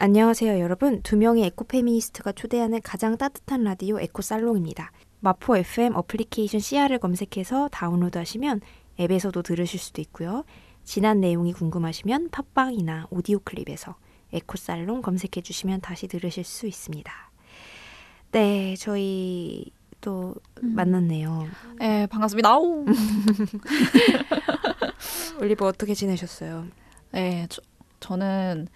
안녕하세요, 여러분. 두 명의 에코 페미니스트가 초대하는 가장 따뜻한 라디오 에코 살롱입니다. 마포 FM 어플리케이션 CR을 검색해서 다운로드 하시면 앱에서도 들으실 수도 있고요. 지난 내용이 궁금하시면 팟빵이나 오디오 클립에서 에코 살롱 검색해 주시면 다시 들으실 수 있습니다. 네, 저희 또 음. 만났네요. 네, 반갑습니다. 올리버 어떻게 지내셨어요? 네, 저, 저는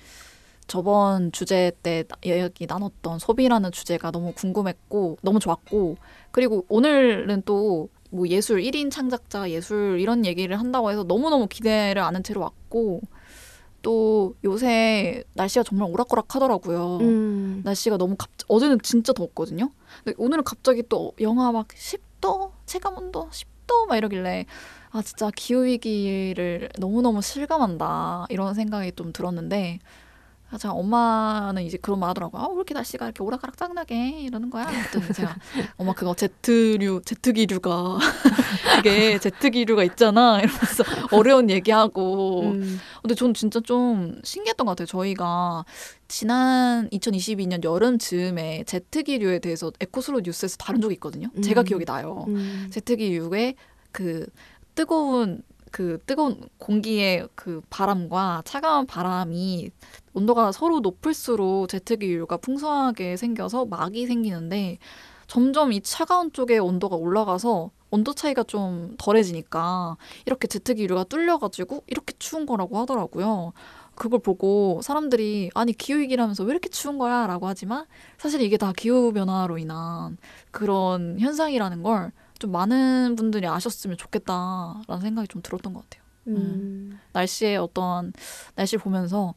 저번 주제 때 나- 이야기 나눴던 소비라는 주제가 너무 궁금했고 너무 좋았고 그리고 오늘은 또 뭐 예술 1인 창작자 예술 이런 얘기를 한다고 해서 너무너무 기대를 안한 채로 왔고 또 요새 날씨가 정말 오락가락 하더라고요. 음, 날씨가 너무 갑 어제는 진짜 더웠거든요. 근데 오늘은 갑자기 또 영하 막 10도, 체감 온도 10도 막 이러길래 아 진짜 기후 위기를 너무너무 실감한다 이런 생각이 좀 들었는데 아, 제가 엄마는 이제 그런 말 하더라고요. 아, 왜 이렇게 날씨가 이렇게 오락가락 짱나게 이러는 거야? 그랬더니 제가 엄마 그거 제트류, 제트기류가 그게 제트기류가 있잖아 이러면서 어려운 얘기하고 음, 근데 저는 진짜 좀 신기했던 것 같아요. 저희가 지난 2022년 여름 즈음에 제트기류에 대해서 에코스로 뉴스에서 다룬 적이 있거든요. 제가 음. 기억이 나요. 음, 제트기류의 그 뜨거운 그 뜨거운 공기의 그 바람과 차가운 바람이 온도가 서로 높을수록 제트기류가 풍성하게 생겨서 막이 생기는데 점점 이 차가운 쪽의 온도가 올라가서 온도 차이가 좀 덜해지니까 이렇게 제트기류가 뚫려가지고 이렇게 추운 거라고 하더라고요. 그걸 보고 사람들이 아니 기후위기라면서 왜 이렇게 추운 거야? 라고 하지만 사실 이게 다 기후변화로 인한 그런 현상이라는 걸 좀 많은 분들이 아셨으면 좋겠다라는 생각이 좀 들었던 것 같아요. 음. 날씨의 어떤 날씨를 보면서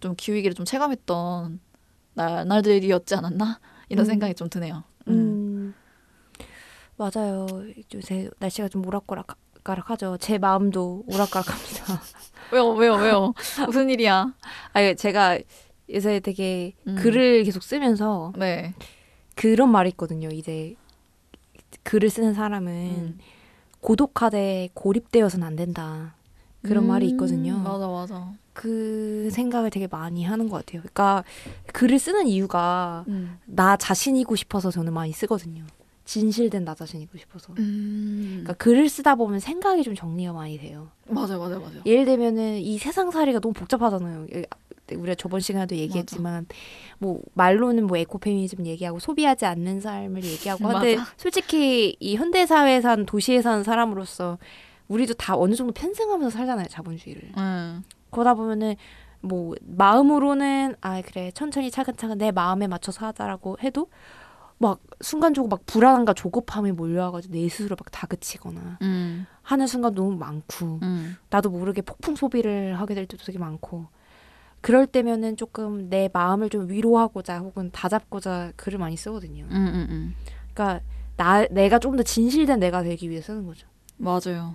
좀 기후위기를 좀 체감했던 날, 날들이었지 않았나? 이런 음. 생각이 좀 드네요. 음. 음, 맞아요. 요새 날씨가 좀 오락가락하죠. 제 마음도 오락가락합니다. 왜요, 왜요, 왜요? 무슨 일이야? 아, 제가 요새 되게 음. 글을 계속 쓰면서 네. 그런 말이 있거든요. 이제 글을 쓰는 사람은 음. 고독하되 고립되어서는 안 된다. 그런 음, 말이 있거든요. 맞아, 맞아. 그 생각을 되게 많이 하는 것 같아요. 그러니까 글을 쓰는 이유가 음. 나 자신이고 싶어서 저는 많이 쓰거든요. 진실된 나 자신이고 싶어서. 음. 그러니까 글을 쓰다 보면 생각이 좀 정리가 많이 돼요. 맞아요, 맞아요, 맞아요. 예를 들면은 이 세상 살이가 너무 복잡하잖아요. 예, 우리가 저번 시간에도 얘기했지만 뭐 말로는 뭐 에코페미니즘 얘기하고 소비하지 않는 삶을 얘기하고 맞아. 솔직히 이 현대 사회에 산 도시에 사는 사람으로서 우리도 다 어느 정도 편승하면서 살잖아요 자본주의를. 음. 그러다 보면은 뭐 마음으로는 아 그래 천천히 차근차근 내 마음에 맞춰서 하자라고 해도 막 순간적으로 막 불안함과 조급함이 몰려와가지고 내 스스로 막 다그치거나 음. 하는 순간 너무 많고 음. 나도 모르게 폭풍 소비를 하게 될 때도 되게 많고 그럴 때면은 조금 내 마음을 좀 위로하고자 혹은 다잡고자 글을 많이 쓰거든요. 음, 음, 음. 그러니까 나 내가 좀 더 진실된 내가 되기 위해 쓰는 거죠. 맞아요.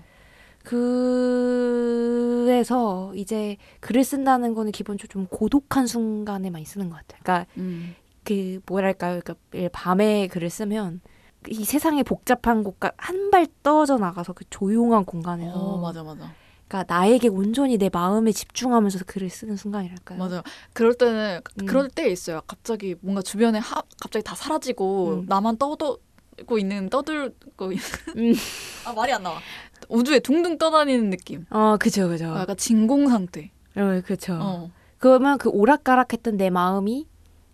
그래서 이제 글을 쓴다는 거는 기본적으로 좀 고독한 순간에 많이 쓰는 것 같아요. 그러니까 음. 그 뭐랄까요? 그러니까 밤에 글을 쓰면 이 세상의 복잡한 곳과 한 발 떨어져 나가서 그 조용한 공간에서 어, 맞아, 맞아. 그러니까 나에게 온전히 내 마음에 집중하면서 글을 쓰는 순간이랄까요? 맞아요. 그럴 때는 음. 그럴 때 있어요. 갑자기 뭔가 주변에 하, 갑자기 다 사라지고 음. 나만 떠들고 있는 떠들고 있는 음. 아 말이 안 나와. 우주에 둥둥 떠다니는 느낌. 어, 그죠, 그죠. 어, 약간 진공 상태. 어, 그죠. 어. 그러면 그 오락가락했던 내 마음이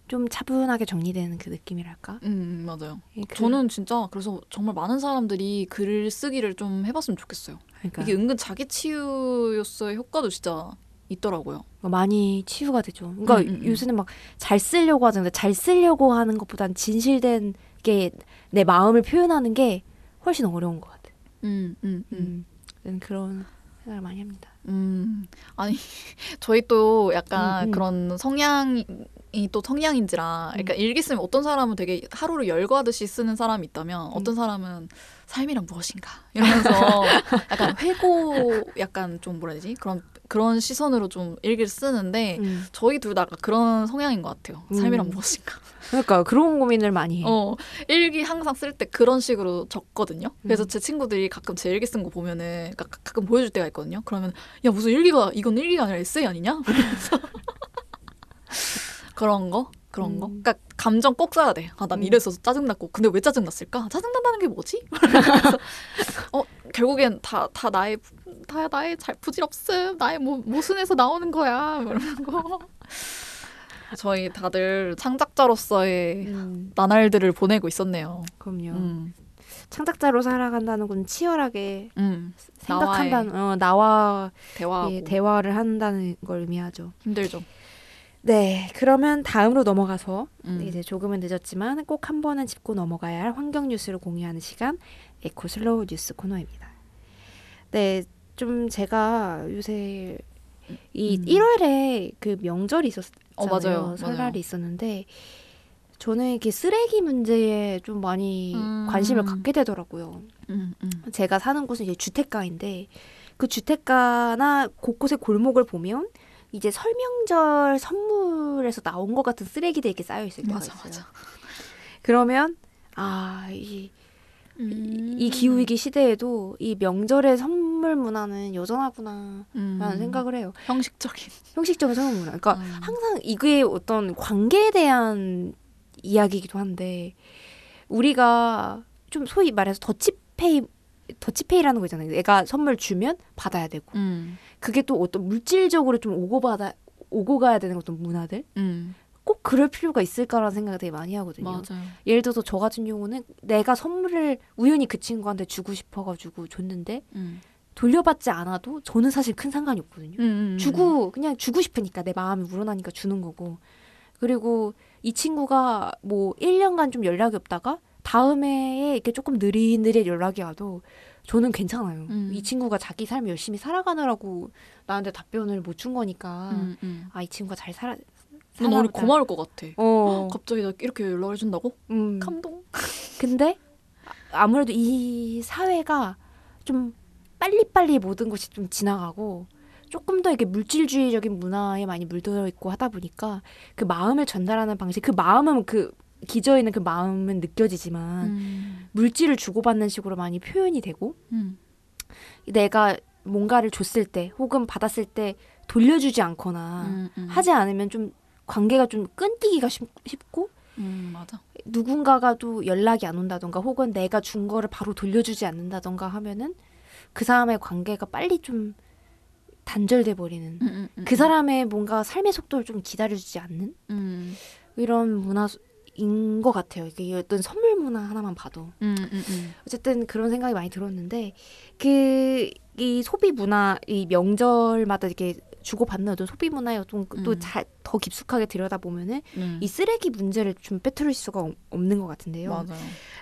좀 차분하게 정리되는 그 느낌이랄까? 음 맞아요. 예, 그- 저는 진짜 그래서 정말 많은 사람들이 글 쓰기를 좀 해봤으면 좋겠어요. 그러니까 이게 은근 자기 치유로서의 효과도 진짜 있더라고요. 많이 치유가 되죠. 그러니까 음, 음, 음. 요새는 막 잘 쓰려고 하잖아요. 잘 쓰려고 하는 것보단 진실된 게 내 마음을 표현하는 게 훨씬 어려운 것 같아요. 음, 음, 음. 음, 그런 생각을 많이 합니다. 음, 아니 저희 또 약간 음, 음. 그런 성향 이또 성향인지라, 그러니까 일기 쓰면 어떤 사람은 되게 하루를 열거하듯이 쓰는 사람이 있다면 어떤 사람은 삶이란 무엇인가 이러면서 약간 회고, 약간 좀 뭐라 해야 되지 그런 그런 시선으로 좀 일기를 쓰는데 음. 저희 둘 다 그런 성향인 것 같아요. 삶이란 음. 무엇인가. 그러니까 그런 고민을 많이 해. 어, 일기 항상 쓸 때 그런 식으로 적거든요. 그래서 음. 제 친구들이 가끔 제 일기 쓴 거 보면은 가, 가끔 보여줄 때가 있거든요. 그러면 야 무슨 일기가 이건 일기가 아니라 에세이 아니냐? 그래서 그런 거 그런 거. 음. 그러니까 감정 꼭 써야 돼. 아, 난 음. 이래서 짜증났고. 근데 왜 짜증났을까? 짜증난다는 게 뭐지? 어, 결국엔 다, 다 나의, 다 나의 잘 부질없음. 나의 모, 모순에서 나오는 거야. 뭐 이런 거. 저희 다들 창작자로서의 음, 나날들을 보내고 있었네요. 그럼요. 음. 창작자로 살아간다는 건 치열하게 음. 생각한다는 어, 나와 대화하고 예, 대화를 한다는 걸 의미하죠. 힘들죠. 네, 그러면 다음으로 넘어가서 음. 이제 조금은 늦었지만 꼭 한 번은 짚고 넘어가야 할 환경 뉴스를 공유하는 시간 에코 slow 뉴스 코너입니다. 네, 좀 제가 요새 이 음. 1월에 그 명절이 있었잖아요. 어, 맞아요. 설날이 맞아요. 있었는데 저는 이렇게 쓰레기 문제에 좀 많이 음. 관심을 갖게 되더라고요. 음, 음. 제가 사는 곳은 이제 주택가인데 그 주택가나 곳곳의 골목을 보면 이제 설명절 선물에서 나온 것 같은 쓰레기들이 이렇게 쌓여 있을 때가 맞아, 있어요. 맞아. 그러면 아, 이, 음. 이 기후 위기 시대에도 이 명절의 선물 문화는 여전하구나 음. 라는 생각을 해요. 형식적인. 형식적인 선물 문화. 그러니까 음. 항상 이게 어떤 관계에 대한 이야기이기도 한데 우리가 좀 소위 말해서 더치페이 더치페이라는 거 있잖아요. 내가 선물 주면 받아야 되고 음. 그게 또 어떤 물질적으로 좀 오고 받아 오고 가야 되는 어떤 문화들 음. 꼭 그럴 필요가 있을까라는 생각을 되게 많이 하거든요. 맞아요. 예를 들어서 저 같은 경우는 내가 선물을 우연히 그 친구한테 주고 싶어가지고 줬는데 음. 돌려받지 않아도 저는 사실 큰 상관이 없거든요. 음, 음. 주고 그냥 주고 싶으니까 내 마음이 우러나니까 주는 거고 그리고 이 친구가 뭐 1년간 좀 연락이 없다가 다음에 이렇게 조금 느릿느릿 연락이 와도 저는 괜찮아요. 음. 이 친구가 자기 삶 열심히 살아가느라고 나한테 답변을 못 준 거니까 음, 음. 아이 친구가 잘 살아 난 오늘. 고마울 것 같아. 어, 갑자기 나 이렇게 연락을 준다고? 음. 감동. 근데 아- 아무래도 이 사회가 좀 빨리빨리 모든 것이 좀 지나가고 조금 더 이게 물질주의적인 문화에 많이 물들어 있고 하다 보니까 그 마음을 전달하는 방식, 그 마음은 그 기저에 있는 그 마음은 느껴지지만 음. 물질을 주고받는 식으로 많이 표현이 되고 음. 내가 뭔가를 줬을 때 혹은 받았을 때 돌려주지 않거나 음, 음. 하지 않으면 좀 관계가 좀 끈기기가 쉽, 쉽고 음. 누군가가 또 연락이 안 온다던가 혹은 내가 준 거를 바로 돌려주지 않는다던가 하면은 그 사람의 관계가 빨리 좀 단절돼 버리는 음, 그 사람의 뭔가 삶의 속도를 좀 기다려주지 않는 음. 이런 문화 인것 같아요. 이게 어떤 선물 문화 하나만 봐도 음, 음, 음. 어쨌든 그런 생각이 많이 들었는데 그 이 소비 문화 이 명절마다 이렇게 주고받는 어떤 소비 문화의 어떤 음. 또잘더 깊숙하게 들여다 보면은 음. 이 쓰레기 문제를 좀 빼뜨릴 수가 없- 없는 것 같은데요. 맞아요.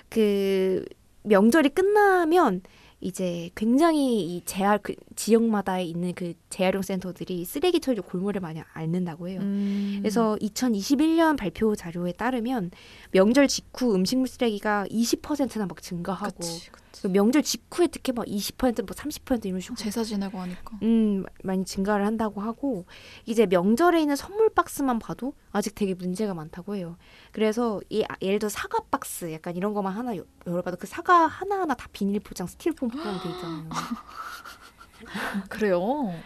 그 명절이 끝나면 이제 굉장히 이 재활 그 지역마다 있는 그 재활용 센터들이 쓰레기 처리 골몰을 많이 앓는다고 해요. 음. 그래서 2021년 발표 자료에 따르면 명절 직후 음식물 쓰레기가 20%나 막 증가하고 그치, 그치. 그 명절 직후에 특히 막 20%뭐 30% 이런 식으로 제사 지내고 하니까. 음 많이 증가를 한다고 하고 이제 명절에 있는 선물 박스만 봐도 아직 되게 문제가 많다고 해요. 그래서 이 아, 예를 들어 사과 박스 약간 이런 것만 하나 여- 열어봐도 그 사과 하나 하나 다 비닐 포장 스티로폼 포장이 돼 있잖아요. 그래요?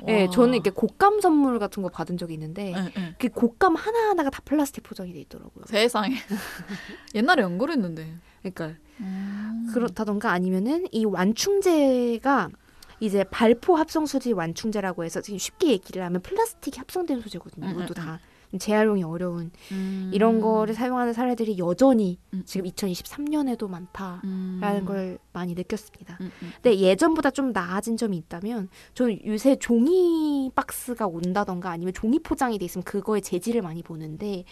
네, 와. 저는 이렇게 곶감 선물 같은 거 받은 적이 있는데 네, 네. 그 곶감 하나 하나가 다 플라스틱 포장이 돼 있더라고요. 세상에. 옛날에 안 그랬는데. 그러니까 음. 그렇다던가 아니면은 이 완충제가 이제 발포 합성 소재 완충제라고 해서 지금 쉽게 얘기를 하면 플라스틱이 합성된 소재거든요. 음, 이것도 음, 다 재활용이 어려운 음. 이런 거를 사용하는 사례들이 여전히 음. 지금 2023년에도 많다라는 음. 걸 많이 느꼈습니다. 음, 음. 근데 예전보다 좀 나아진 점이 있다면 저는 요새 종이 박스가 온다던가 아니면 종이 포장이 돼 있으면 그거의 재질을 많이 보는데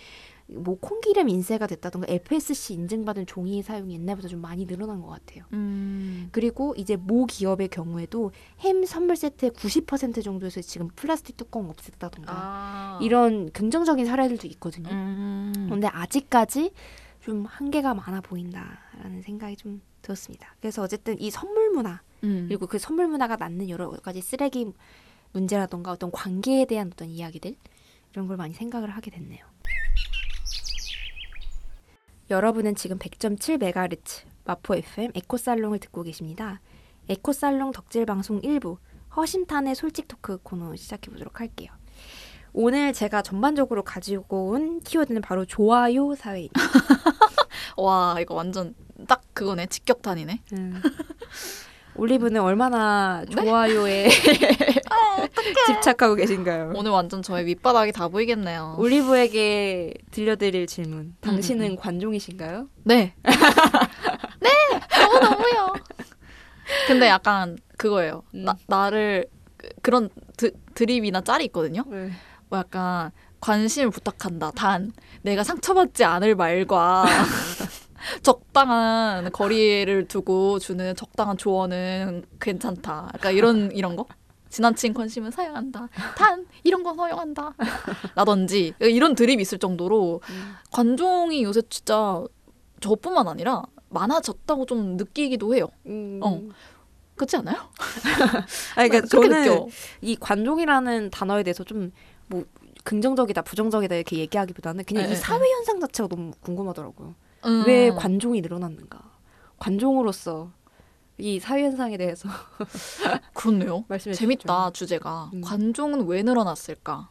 뭐 콩기름 인쇄가 됐다던가 FSC 인증받은 종이 사용이 옛날보다 좀 많이 늘어난 것 같아요. 음. 그리고 이제 모 기업의 경우에도 햄 선물 세트의 90% 정도에서 지금 플라스틱 뚜껑 없앴다던가 아. 이런 긍정적인 사례들도 있거든요. 음. 근데 아직까지 좀 한계가 많아 보인다라는 생각이 좀 들었습니다. 그래서 어쨌든 이 선물 문화 음. 그리고 그 선물 문화가 낳는 여러 가지 쓰레기 문제라던가 어떤 관계에 대한 어떤 이야기들 이런 걸 많이 생각을 하게 됐네요. 여러분은 지금 100.7MHz 마포 FM 에코살롱을 듣고 계십니다. 에코살롱 덕질 방송 1부 허심탄회 솔직 토크 코너 시작해 보도록 할게요. 오늘 제가 전반적으로 가지고 온 키워드는 바로 좋아요 사회입니다. 와 이거 완전 딱 그거네 직격탄이네. 음. 올리브는 얼마나 네? 좋아요에 아, 집착하고 계신가요? 오늘 완전 저의 밑바닥이 다 보이겠네요. 올리브에게 들려드릴 질문. 음, 당신은 관종이신가요? 네. 네 너무 너무요. 근데 약간 그거예요. 음. 나 나를 그- 그런 드, 드립이나 짤이 있거든요. 네. 뭐 약간 관심을 부탁한다. 단 내가 상처받지 않을 말과 적당한 거리를 두고 주는 적당한 조언은 괜찮다. 약간 이런 이런 거. 지나친 관심은 사양한다. 단 이런 건 허용한다. 라든지 이런 드립이 있을 정도로 음. 관종이 요새 진짜 저뿐만 아니라 많아졌다고 좀 느끼기도 해요. 음. 어. 그렇지 않아요? 아니, 그러니까 저는 느껴. 이 관종이라는 단어에 대해서 좀뭐 긍정적이다, 부정적이다 이렇게 얘기하기보다는 그냥 네, 이 네, 사회 현상 자체가 너무 궁금하더라고요. 음. 왜 관종이 늘어났는가? 관종으로서 이 사회 현상에 대해서 그렇네요. 말씀해 재밌다 주제가 음. 관종은 왜 늘어났을까?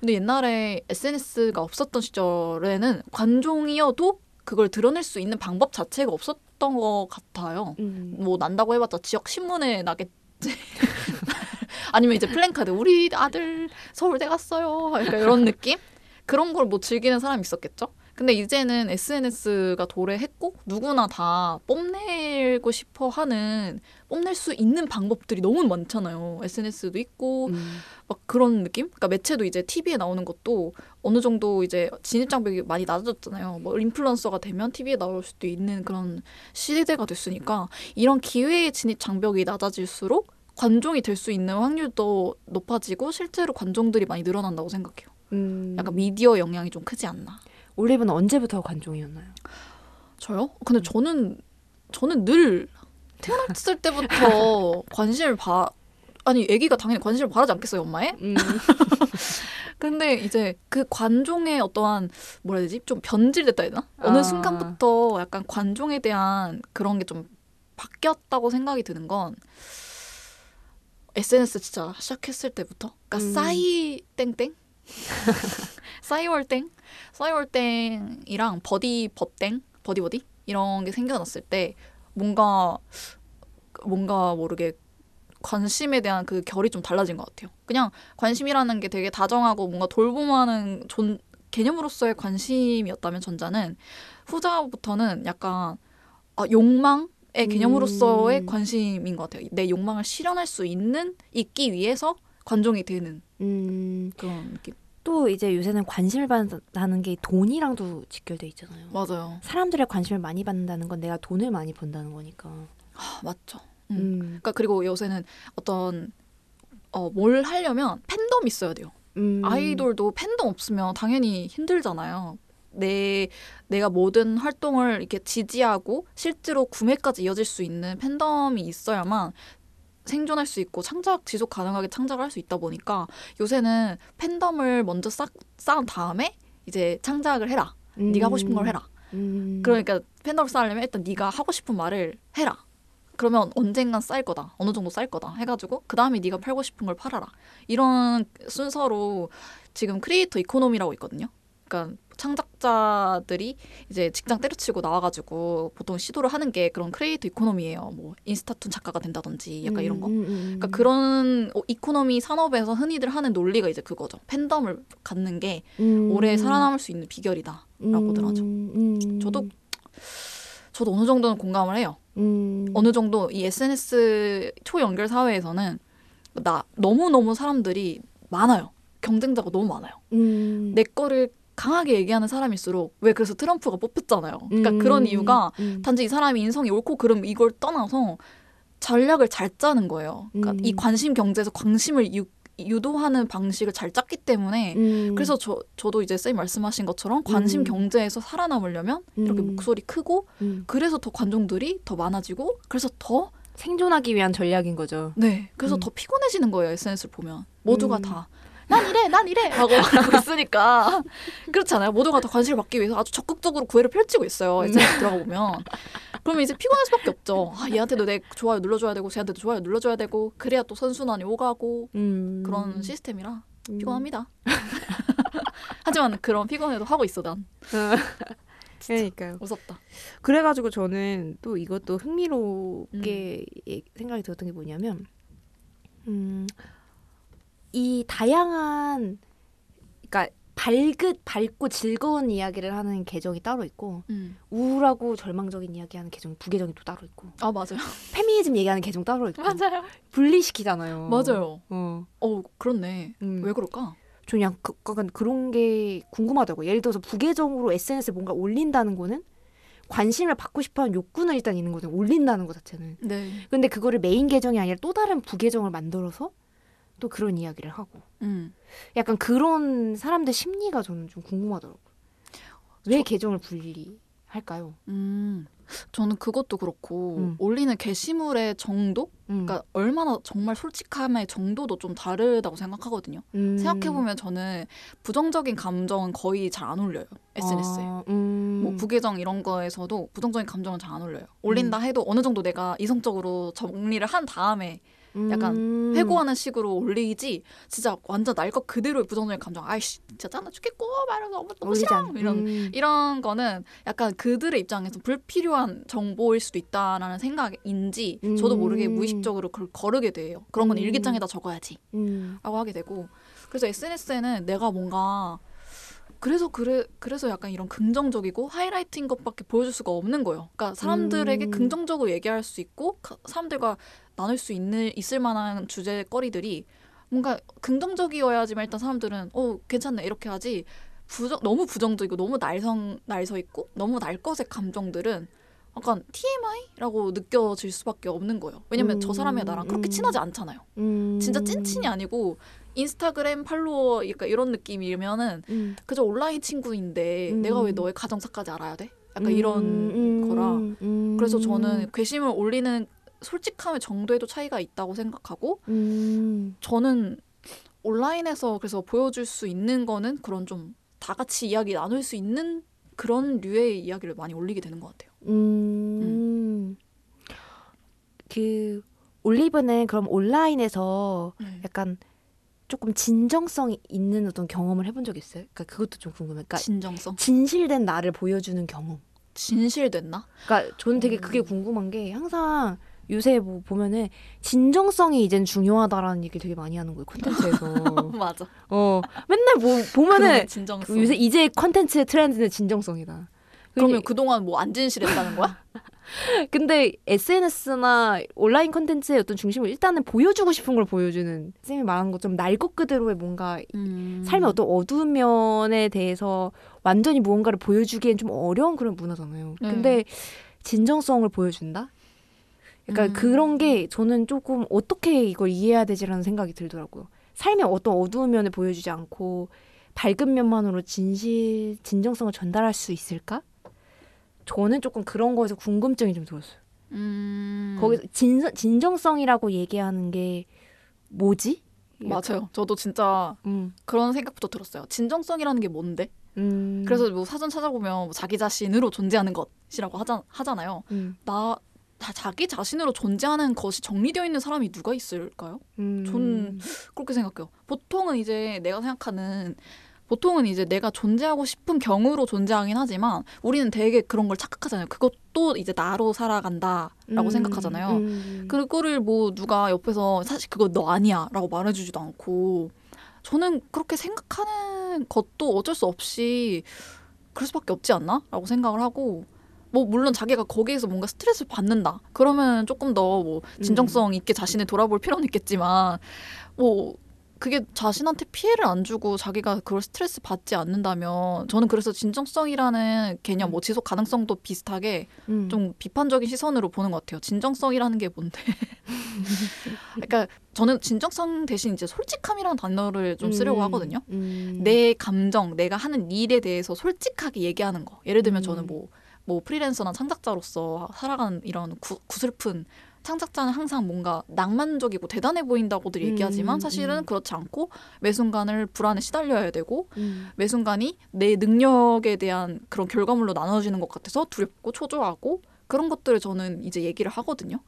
근데 옛날에 SNS가 없었던 시절에는 관종이어도 그걸 드러낼 수 있는 방법 자체가 없었던 것 같아요. 음. 뭐 난다고 해봤자 지역 신문에 나겠지. 아니면 이제 플랜카드 우리 아들 서울대 갔어요. 약간 이런 느낌? 그런 걸 뭐 즐기는 사람이 있었겠죠. 근데 이제는 SNS가 도래했고 누구나 다 뽐내고 싶어 하는 뽐낼 수 있는 방법들이 너무 많잖아요. SNS도 있고 음. 막 그런 느낌? 그러니까 매체도 이제 TV에 나오는 것도 어느 정도 이제 진입 장벽이 많이 낮아졌잖아요. 뭐 인플루언서가 되면 TV에 나올 수도 있는 그런 시대가 됐으니까 이런 기회의 진입 장벽이 낮아질수록 관종이 될 수 있는 확률도 높아지고 실제로 관종들이 많이 늘어난다고 생각해요. 음. 약간 미디어 영향이 좀 크지 않나. 올리브는 언제부터 관종이었나요? 저요? 근데 저는 저는 늘 태어났을 때부터 관심을 봐 아니 아기가 당연히 관심을 바라지 않겠어요 엄마에? 음. 근데 이제 그 관종의 어떠한 뭐라 해야 되지? 좀 변질됐다 해야 되나? 어느 아. 순간부터 약간 관종에 대한 그런 게 좀 바뀌었다고 생각이 드는 건 SNS 진짜 시작했을 때부터 그러니까 음. 싸이 땡땡 싸이월땡 싸이월땡이랑 버디 버땡 버디 버디 이런 게 생겨났을 때 뭔가 뭔가 모르게 관심에 대한 그 결이 좀 달라진 것 같아요. 그냥 관심이라는 게 되게 다정하고 뭔가 돌봄하는 존 개념으로서의 관심이었다면 전자는 후자부터는 약간 아, 욕망 의 개념으로서의 음. 관심인 것 같아요. 내 욕망을 실현할 수 있는 있기 위해서 관종이 되는 음. 그런 느낌. 또 이제 요새는 관심을 받는다는 게 돈이랑도 직결돼 있잖아요. 맞아요. 사람들의 관심을 많이 받는다는 건 내가 돈을 많이 번다는 거니까. 아, 맞죠. 음. 음. 그러니까 그리고 요새는 어떤 어, 뭘 하려면 팬덤 있어야 돼요. 음. 아이돌도 팬덤 없으면 당연히 힘들잖아요. 내 내가 모든 활동을 이렇게 지지하고 실제로 구매까지 이어질 수 있는 팬덤이 있어야만 생존할 수 있고 창작 지속 가능하게 창작을 할 수 있다 보니까 요새는 팬덤을 먼저 쌓, 쌓은 다음에 이제 창작을 해라. 음. 네가 하고 싶은 걸 해라. 음. 그러니까 팬덤을 쌓으려면 일단 네가 하고 싶은 말을 해라. 그러면 언젠간 쌓일 거다. 어느 정도 쌓일 거다. 해가지고 그 다음에 네가 팔고 싶은 걸 팔아라. 이런 순서로 지금 creator economy라고 있거든요. 그러니까 창작자들이 이제 직장 때려치고 나와가지고 보통 시도를 하는 게 그런 creator economy예요. 뭐 인스타툰 작가가 된다든지 약간 이런 거. 음, 음, 음. 그러니까 그런 어, economy 산업에서 흔히들 하는 논리가 이제 그거죠. 팬덤을 갖는 게 음. 오래 살아남을 수 있는 비결이다. 라고들 하죠. 음. 저도 저도 어느 정도는 공감을 해요. 음. 어느 정도 이 SNS 초연결 사회에서는 나 너무 너무 사람들이 많아요. 경쟁자가 너무 많아요. 음. 내 거를 강하게 얘기하는 사람일수록 왜 그래서 트럼프가 뽑혔잖아요. 그러니까 음. 그런 이유가 음. 단지 이 사람이 인성이 옳고 그름 이걸 떠나서 전략을 잘 짜는 거예요. 그러니까 음. 이 관심 경제에서 관심을 유, 유도하는 방식을 잘 짰기 때문에 음. 그래서 저 저도 이제 쌤 말씀하신 것처럼 관심 음. 경제에서 살아남으려면 이렇게 음. 목소리 크고 음. 그래서 더 관종들이 더 많아지고 그래서 더 생존하기 위한 전략인 거죠. 네. 그래서 음. 더 피곤해지는 거예요, SNS를 보면. 모두가 음. 다. 난 이래, 난 이래! 하고 있으니까. 그렇잖아요. 모두가 다 관심을 받기 위해서 아주 적극적으로 구애를 펼치고 있어요. 음. SNS 들어가 보면. 그러면 이제 피곤할 수밖에 없죠. 아, 얘한테도 내 좋아요 눌러줘야 되고, 쟤한테도 좋아요 눌러줘야 되고, 그래야 또 선순환이 오가고, 음. 그런 시스템이라. 음. 피곤합니다. 하지만 그런 피곤해도 하고 있어 난. 그러니까요. 무섭다. 그래가지고 저는 또 이것도 흥미롭게 예- 생각이 들었던 게 뭐냐면, 음, 이 다양한, 그러니까 밝긋 밝고 즐거운 이야기를 하는 계정이 따로 있고 음. 우울하고 절망적인 이야기하는 계정 부계정이 또 따로 있고 아 맞아요. 페미니즘 얘기하는 계정 따로 있고 맞아요. 분리시키잖아요. 맞아요. 어, 어 그렇네. 음. 왜 그럴까? 저 그냥 그, 약간 그런 게 궁금하다고. 예를 들어서 부계정으로 SNS에 뭔가 올린다는 거는 관심을 받고 싶어하는 욕구는 일단 있는 거죠. 올린다는 것 자체는. 네. 근데 그거를 메인 계정이 아니라 또 다른 부계정을 만들어서 또 그런 이야기를 하고. 음. 약간 그런 사람들 심리가 저는 좀 궁금하더라고요. 왜 저- 계정을 분리할까요? 음. 저는 그것도 그렇고 음. 올리는 게시물의 정도, 음. 그러니까 얼마나 정말 솔직함의 정도도 좀 다르다고 생각하거든요. 음. 생각해 보면 저는 부정적인 감정은 거의 잘 안 올려요 SNS에. 아, 음. 뭐 부계정 이런 거에서도 부정적인 감정은 잘 안 올려요. 올린다 해도 어느 정도 내가 이성적으로 정리를 한 다음에 약간 음. 회고하는 식으로 올리지 진짜 완전 날 것 그대로의 부정적인 감정 아이씨 진짜 짠나 죽겠고 말하면서 너무 너무 싫어 않- 이런 음. 이런 거는 약간 그들의 입장에서 불필요한 정보일 수도 있다라는 생각인지 저도 모르게 음. 무의식적으로 그걸 거르게 돼요. 그런 건 음. 일기장에다 적어야지. 음. 라고 하게 되고 그래서 SNS에는 내가 뭔가 그래서 그래 그래서 약간 이런 긍정적이고 하이라이트인 것밖에 보여줄 수가 없는 거예요. 그러니까 사람들에게 음. 긍정적으로 얘기할 수 있고 가- 사람들과 나눌 수 있는 있을 만한 주제거리들이 뭔가 긍정적이어야지만 일단 사람들은 어 괜찮네 이렇게 하지 부정 너무 부정적이고 너무 날성 날서 있고 너무 날 것의 감정들은 약간 TMI라고 느껴질 수밖에 없는 거예요. 왜냐면 저 사람이 나랑 그렇게 음. 친하지 않잖아요. 음. 진짜 찐친이 아니고 인스타그램 팔로워 약간 이런 느낌이면은 음. 그저 온라인 친구인데 음. 내가 왜 너의 가정사까지 알아야 돼? 약간 음, 이런 음, 거라 음. 그래서 저는 괘씸을 올리는 솔직함의 정도에도 차이가 있다고 생각하고 음. 저는 온라인에서 그래서 보여줄 수 있는 거는 그런 좀 다 같이 이야기 나눌 수 있는 그런 류의 이야기를 많이 올리게 되는 것 같아요. 음. 그 올리브는 그럼 온라인에서 약간 조금 진정성 있는 어떤 경험을 해본 적 있어요? 그러니까 그것도 좀 궁금해. 그러니까 진정성, 진실된 나를 보여주는 경험. 진실됐나? 그러니까 저는 되게 그게 음. 궁금한 게 항상 요새 뭐 보면은 진정성이 이젠 중요하다라는 얘기를 되게 많이 하는 거예요 콘텐츠에서. 맞아. 어 맨날 뭐 보면은 진정성. 요새 이제 콘텐츠의 트렌드는 진정성이다. 그러면 그동안 뭐 안 진실했다는 거야? 근데 SNS나 온라인 콘텐츠의 어떤 중심을 일단은 보여주고 싶은 걸 보여주는 쌤이 말한 것처럼 날것 그대로의 뭔가 음. 삶의 어떤 어두운 면에 대해서 완전히 무언가를 보여주기엔 좀 어려운 그런 문화잖아요. 네. 근데 진정성을 보여준다? 그러니까 음. 그런 게 저는 조금 어떻게 이걸 이해해야 되지라는 생각이 들더라고요. 삶의 어떤 어두운 면을 보여주지 않고 밝은 면만으로 진실, 진정성을 전달할 수 있을까? 저는 조금 그런 거에서 궁금증이 좀 들었어요. 음. 거기서 진, 진정성이라고 얘기하는 게 뭐지? 맞아요. 저도 진짜 음. 그런 생각부터 들었어요. 진정성이라는 게 뭔데? 음. 그래서 뭐 사전 찾아보면 뭐 자기 자신으로 존재하는 것이라고 하자, 하잖아요. 음. 나 자, 자기 자신으로 존재하는 것이 정리되어 있는 사람이 누가 있을까요? 음. 전 그렇게 생각해요. 보통은 이제 내가 생각하는 보통은 이제 내가 존재하고 싶은 경우로 존재하긴 하지만 우리는 되게 그런 걸 착각하잖아요. 그것도 이제 나로 살아간다라고 음. 생각하잖아요. 음. 그거를 뭐 누가 옆에서 사실 그거 너 아니야라고 말해주지도 않고 저는 그렇게 생각하는 것도 어쩔 수 없이 그럴 수밖에 없지 않나라고 생각을 하고 뭐 물론 자기가 거기에서 뭔가 스트레스를 받는다 그러면 조금 더 뭐 진정성 있게 자신을 돌아볼 필요는 있겠지만 뭐 그게 자신한테 피해를 안 주고 자기가 그걸 스트레스 받지 않는다면 저는 그래서 진정성이라는 개념 뭐 지속 가능성도 비슷하게 음. 좀 비판적인 시선으로 보는 것 같아요. 진정성이라는 게 뭔데? 그러니까 저는 진정성 대신 이제 솔직함이라는 단어를 좀 쓰려고 음. 하거든요. 음. 내 감정, 내가 하는 일에 대해서 솔직하게 얘기하는 거. 예를 들면 음. 저는 뭐, 뭐 프리랜서나 창작자로서 살아가는 이런 구, 구슬픈 창작자는 항상 뭔가 낭만적이고 대단해 보인다고들 음, 얘기하지만 사실은 음. 그렇지 않고 매 순간을 불안에 시달려야 되고 음. 매 순간이 내 능력에 대한 그런 결과물로 나눠지는 것 같아서 두렵고 초조하고 그런 것들을 저는 이제 얘기를 하거든요.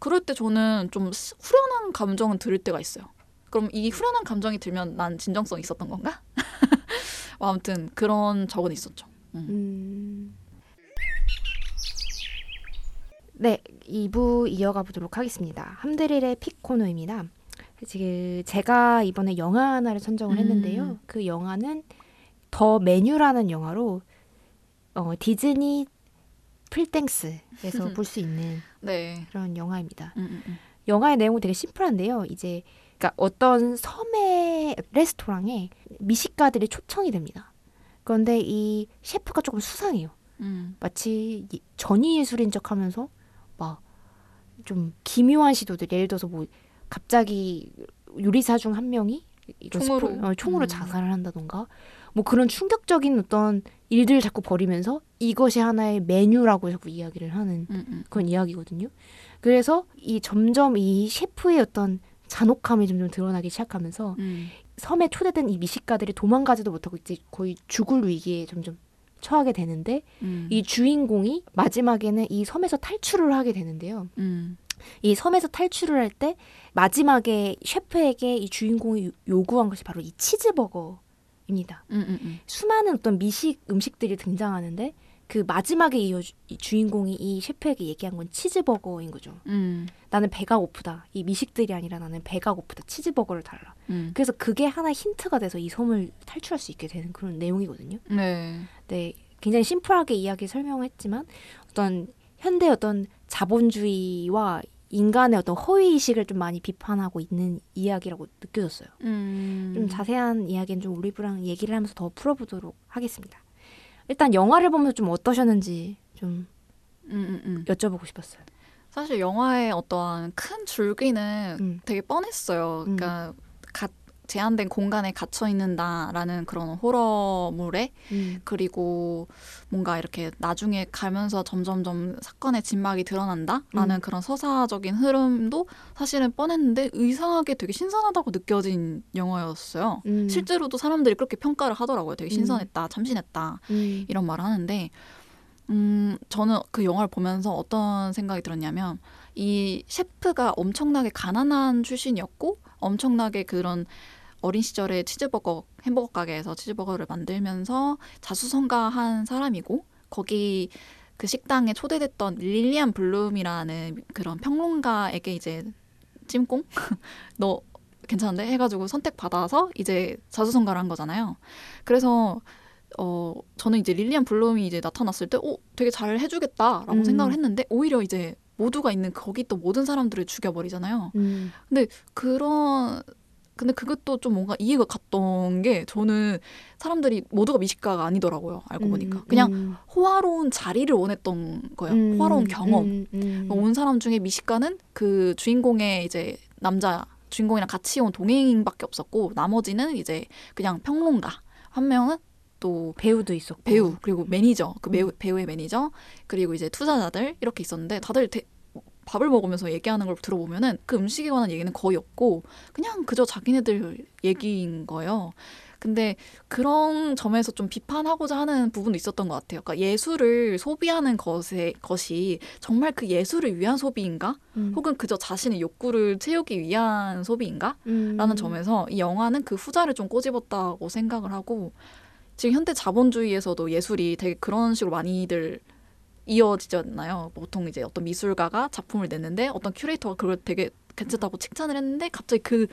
그럴 때 저는 좀 스- 후련한 감정은 들을 때가 있어요. 그럼 이 후련한 감정이 들면 난 진정성 있었던 건가? 뭐 아무튼 그런 적은 있었죠. 음. 음. 네, 2부 이어가 보도록 하겠습니다. 함드릴의 픽 코너입니다. 지금 제가 이번에 영화 하나를 선정을 했는데요. 음. 그 영화는 더 메뉴라는 영화로 어, 디즈니 풀땡스에서 볼 수 있는 네. 그런 영화입니다. 음, 음, 음. 영화의 내용은 되게 심플한데요. 이제 그러니까 어떤 섬의 레스토랑에 미식가들이 초청이 됩니다. 그런데 이 셰프가 조금 수상해요. 음. 마치 이- 전위 예술인 척하면서 막 좀 기묘한 시도들 예를 들어서 뭐 갑자기 요리사 중 한 명이 총으로? 스포- 어, 총으로 음. 자살을 한다던가 뭐 그런 충격적인 어떤 일들을 자꾸 벌이면서 이것이 하나의 메뉴라고 자꾸 이야기를 하는 음, 음. 그런 이야기거든요. 그래서 이 점점 이 셰프의 어떤 잔혹함이 점점 드러나기 시작하면서 음. 섬에 초대된 이 미식가들이 도망가지도 못하고 이제 거의 죽을 위기에 점점 처하게 되는데 음. 이 주인공이 마지막에는 이 섬에서 탈출을 하게 되는데요. 음. 이 섬에서 탈출을 할 때 마지막에 셰프에게 이 주인공이 요- 요구한 것이 바로 이 치즈버거입니다. 음, 음, 음. 수많은 어떤 미식 음식들이 등장하는데 그 마지막에 이, 여- 이 주인공이 이 셰프에게 얘기한 건 치즈버거인 거죠. 음. 나는 배가 고프다. 이 미식들이 아니라 나는 배가 고프다. 치즈버거를 달라. 음. 그래서 그게 하나 힌트가 돼서 이 섬을 탈출할 수 있게 되는 그런 내용이거든요. 네. 네, 굉장히 심플하게 이야기 설명했지만 어떤 현대 어떤 자본주의와 인간의 어떤 허위 의식을 좀 많이 비판하고 있는 이야기라고 느껴졌어요. 음. 좀 자세한 이야기는 좀 올리브랑 얘기를 하면서 더 풀어보도록 하겠습니다. 일단 영화를 보면서 좀 어떠셨는지 좀 음, 음, 음. 여쭤보고 싶었어요. 사실 영화의 어떠한 큰 줄기는 음. 되게 뻔했어요. 그러니까 가, 제한된 공간에 갇혀 있는다라는 그런 호러물에 음. 그리고 뭔가 이렇게 나중에 가면서 점점점 사건의 진막이 드러난다라는 음. 그런 서사적인 흐름도 사실은 뻔했는데 이상하게 되게 신선하다고 느껴진 영화였어요. 음. 실제로도 사람들이 그렇게 평가를 하더라고요. 되게 음. 신선했다, 참신했다 음. 이런 말을 하는데 음, 저는 그 영화를 보면서 어떤 생각이 들었냐면 이 셰프가 엄청나게 가난한 출신이었고 엄청나게 그런 어린 시절에 치즈버거 햄버거 가게에서 치즈버거를 만들면서 자수성가한 사람이고 거기 그 식당에 초대됐던 릴리안 블룸이라는 그런 평론가에게 이제 찜꽁 너 괜찮은데 해가지고 선택받아서 이제 자수성가를 한 거잖아요. 그래서 어 저는 이제 릴리안 블룸이 이제 나타났을 때, 어 되게 잘 해주겠다라고 음. 생각을 했는데 오히려 이제 모두가 있는 거기 또 모든 사람들을 죽여버리잖아요. 음. 그런 근데 그것도 좀 뭔가 이해가 갔던 게 저는 사람들이 모두가 미식가가 아니더라고요. 알고 보니까 그냥 음. 호화로운 자리를 원했던 거예요. 음. 호화로운 경험. 음. 음. 온 사람 중에 미식가는 그 주인공의 이제 남자 주인공이랑 같이 온 동행밖에 없었고 나머지는 이제 그냥 평론가 한 명은 또 배우도 있었고 배우 그리고 매니저 그 음. 배우, 배우의 매니저 그리고 이제 투자자들 이렇게 있었는데 다들 대- 밥을 먹으면서 얘기하는 걸 들어보면은 그 음식에 관한 얘기는 거의 없고 그냥 그저 자기네들 얘기인 거예요. 근데 그런 점에서 좀 비판하고자 하는 부분도 있었던 것 같아요. 그러니까 예술을 소비하는 것에 것이 정말 그 예술을 위한 소비인가? 음. 혹은 그저 자신의 욕구를 채우기 위한 소비인가? 음. 라는 점에서 이 영화는 그 후자를 좀 꼬집었다고 생각을 하고 지금 현대 자본주의에서도 예술이 되게 그런 식으로 많이들 이어지잖아요. 보통 이제 어떤 미술가가 작품을 냈는데 어떤 큐레이터가 그걸 되게 괜찮다고 칭찬을 했는데 갑자기 그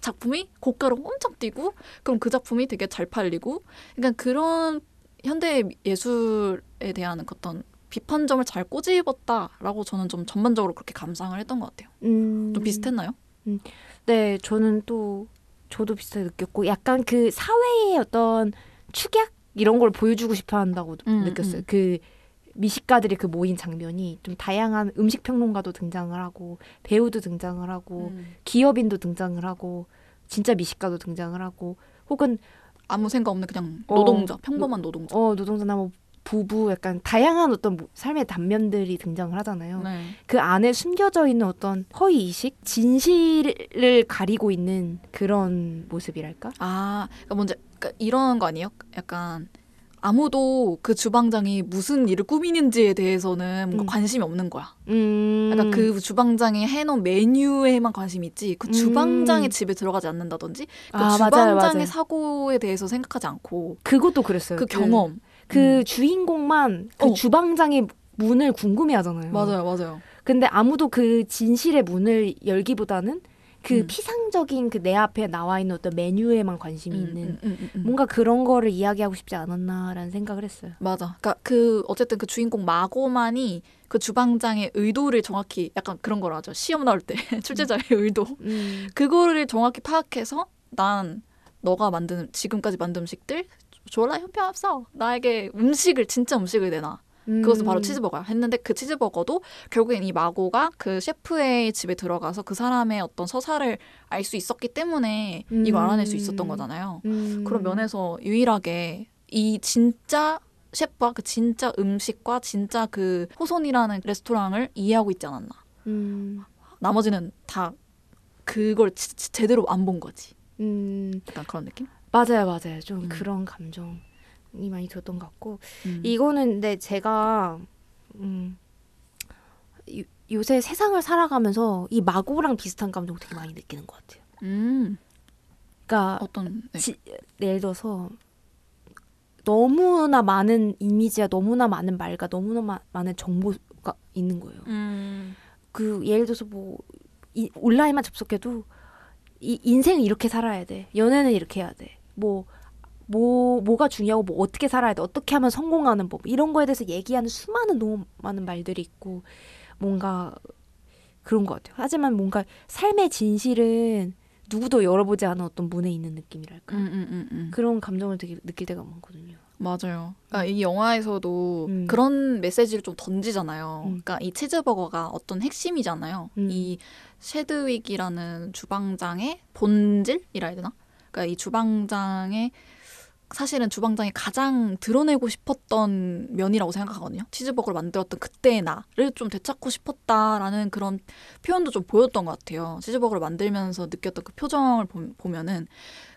작품이 고가로 엄청 뛰고 그럼 그 작품이 되게 잘 팔리고 그러니까 그런 현대 예술에 대한 어떤 비판점을 잘 꼬집었다라고 저는 좀 전반적으로 그렇게 감상을 했던 것 같아요. 음. 좀 비슷했나요? 네, 저는 또 저도 비슷하게 느꼈고 약간 그 사회의 어떤 축약 이런 걸 보여주고 싶어 한다고 음, 느꼈어요. 음. 그 미식가들이 그 모인 장면이 좀 다양한 음식 평론가도 등장을 하고 배우도 등장을 하고 음. 기업인도 등장을 하고 진짜 미식가도 등장을 하고 혹은 아무 생각 없는 그냥 어, 노동자, 평범한 노동자. 어 노동자나 뭐 부부 약간 다양한 어떤 뭐 삶의 단면들이 등장을 하잖아요. 네. 그 안에 숨겨져 있는 어떤 허위 의식, 진실을 가리고 있는 그런 모습이랄까? 아, 그러니까 먼저 그러니까 이런 거 아니에요? 약간 아무도 그 주방장이 무슨 일을 꾸미는지에 대해서는 뭔가 음. 관심이 없는 거야. 음. 그 주방장이 해놓은 메뉴에만 관심이 있지 그 음. 주방장의 집에 들어가지 않는다든지 그 아, 맞아요, 주방장의 맞아요. 사고에 대해서 생각하지 않고 그것도 그랬어요. 그 경험 그 음. 주인공만 그 어. 주방장의 문을 궁금해하잖아요. 맞아요 맞아요 근데 아무도 그 진실의 문을 열기보다는 그 음. 피상적인 그 내 앞에 나와 있는 어떤 메뉴에만 관심이 음, 있는 음, 음, 음, 음. 뭔가 그런 거를 이야기하고 싶지 않았나라는 생각을 했어요. 맞아 그러니까 그 어쨌든 그 주인공 마고만이 그 주방장의 의도를 정확히 약간 그런 걸 하죠 시험 나올 때 출제자의 의도 음. 그거를 정확히 파악해서 난 너가 만든 지금까지 만든 음식들 졸라 형편없어 나에게 음식을 진짜 음식을 내놔 그것은 바로 치즈버거야 했는데 그 치즈버거도 결국엔 이 마고가 그 셰프의 집에 들어가서 그 사람의 어떤 서사를 알 수 있었기 때문에 이걸 음. 알아낼 수 있었던 거잖아요 음. 그런 면에서 유일하게 이 진짜 셰프와 그 진짜 음식과 진짜 그 호손이라는 레스토랑을 이해하고 있지 않았나 음. 나머지는 다 그걸 지- 지- 제대로 안 본 거지 음. 약간 그런 느낌 맞아요, 맞아요. 좀 음. 그런 감정이 많이 들었던 것 같고 음. 이거는 근데 제가 음, 요, 요새 세상을 살아가면서 이 마고랑 비슷한 감정 되게 많이 느끼는 것 같아요. 음, 그러니까 어떤 네. 지- 예를 들어서 너무나 많은 이미지야 너무나 많은 말과 너무나 마- 많은 정보가 있는 거예요. 음. 그 예를 들어서 뭐 이, 온라인만 접속해도 이 인생을 이렇게 살아야 돼. 연애는 이렇게 해야 돼. 뭐 뭐, 뭐가 중요하고 뭐 어떻게 살아야 돼. 어떻게 하면 성공하는 법. 이런 거에 대해서 얘기하는 수많은 너무 많은 말들이 있고 뭔가 그런 것 같아요. 하지만 뭔가 삶의 진실은 누구도 열어보지 않은 어떤 문에 있는 느낌이랄까. 음, 음, 음, 음. 그런 감정을 되게 느낄 때가 많거든요. 맞아요. 그러니까 이 영화에서도 음. 그런 메시지를 좀 던지잖아요. 음. 그러니까 이 치즈버거가 어떤 핵심이잖아요. 음. 이 셰드윅이라는 주방장의 본질이라 해야 되나? 그러니까 이 주방장의 사실은 주방장이 가장 드러내고 싶었던 면이라고 생각하거든요. 치즈버거를 만들었던 그때의 나를 좀 되찾고 싶었다라는 그런 표현도 좀 보였던 것 같아요. 치즈버거를 만들면서 느꼈던 그 표정을 보- 보면은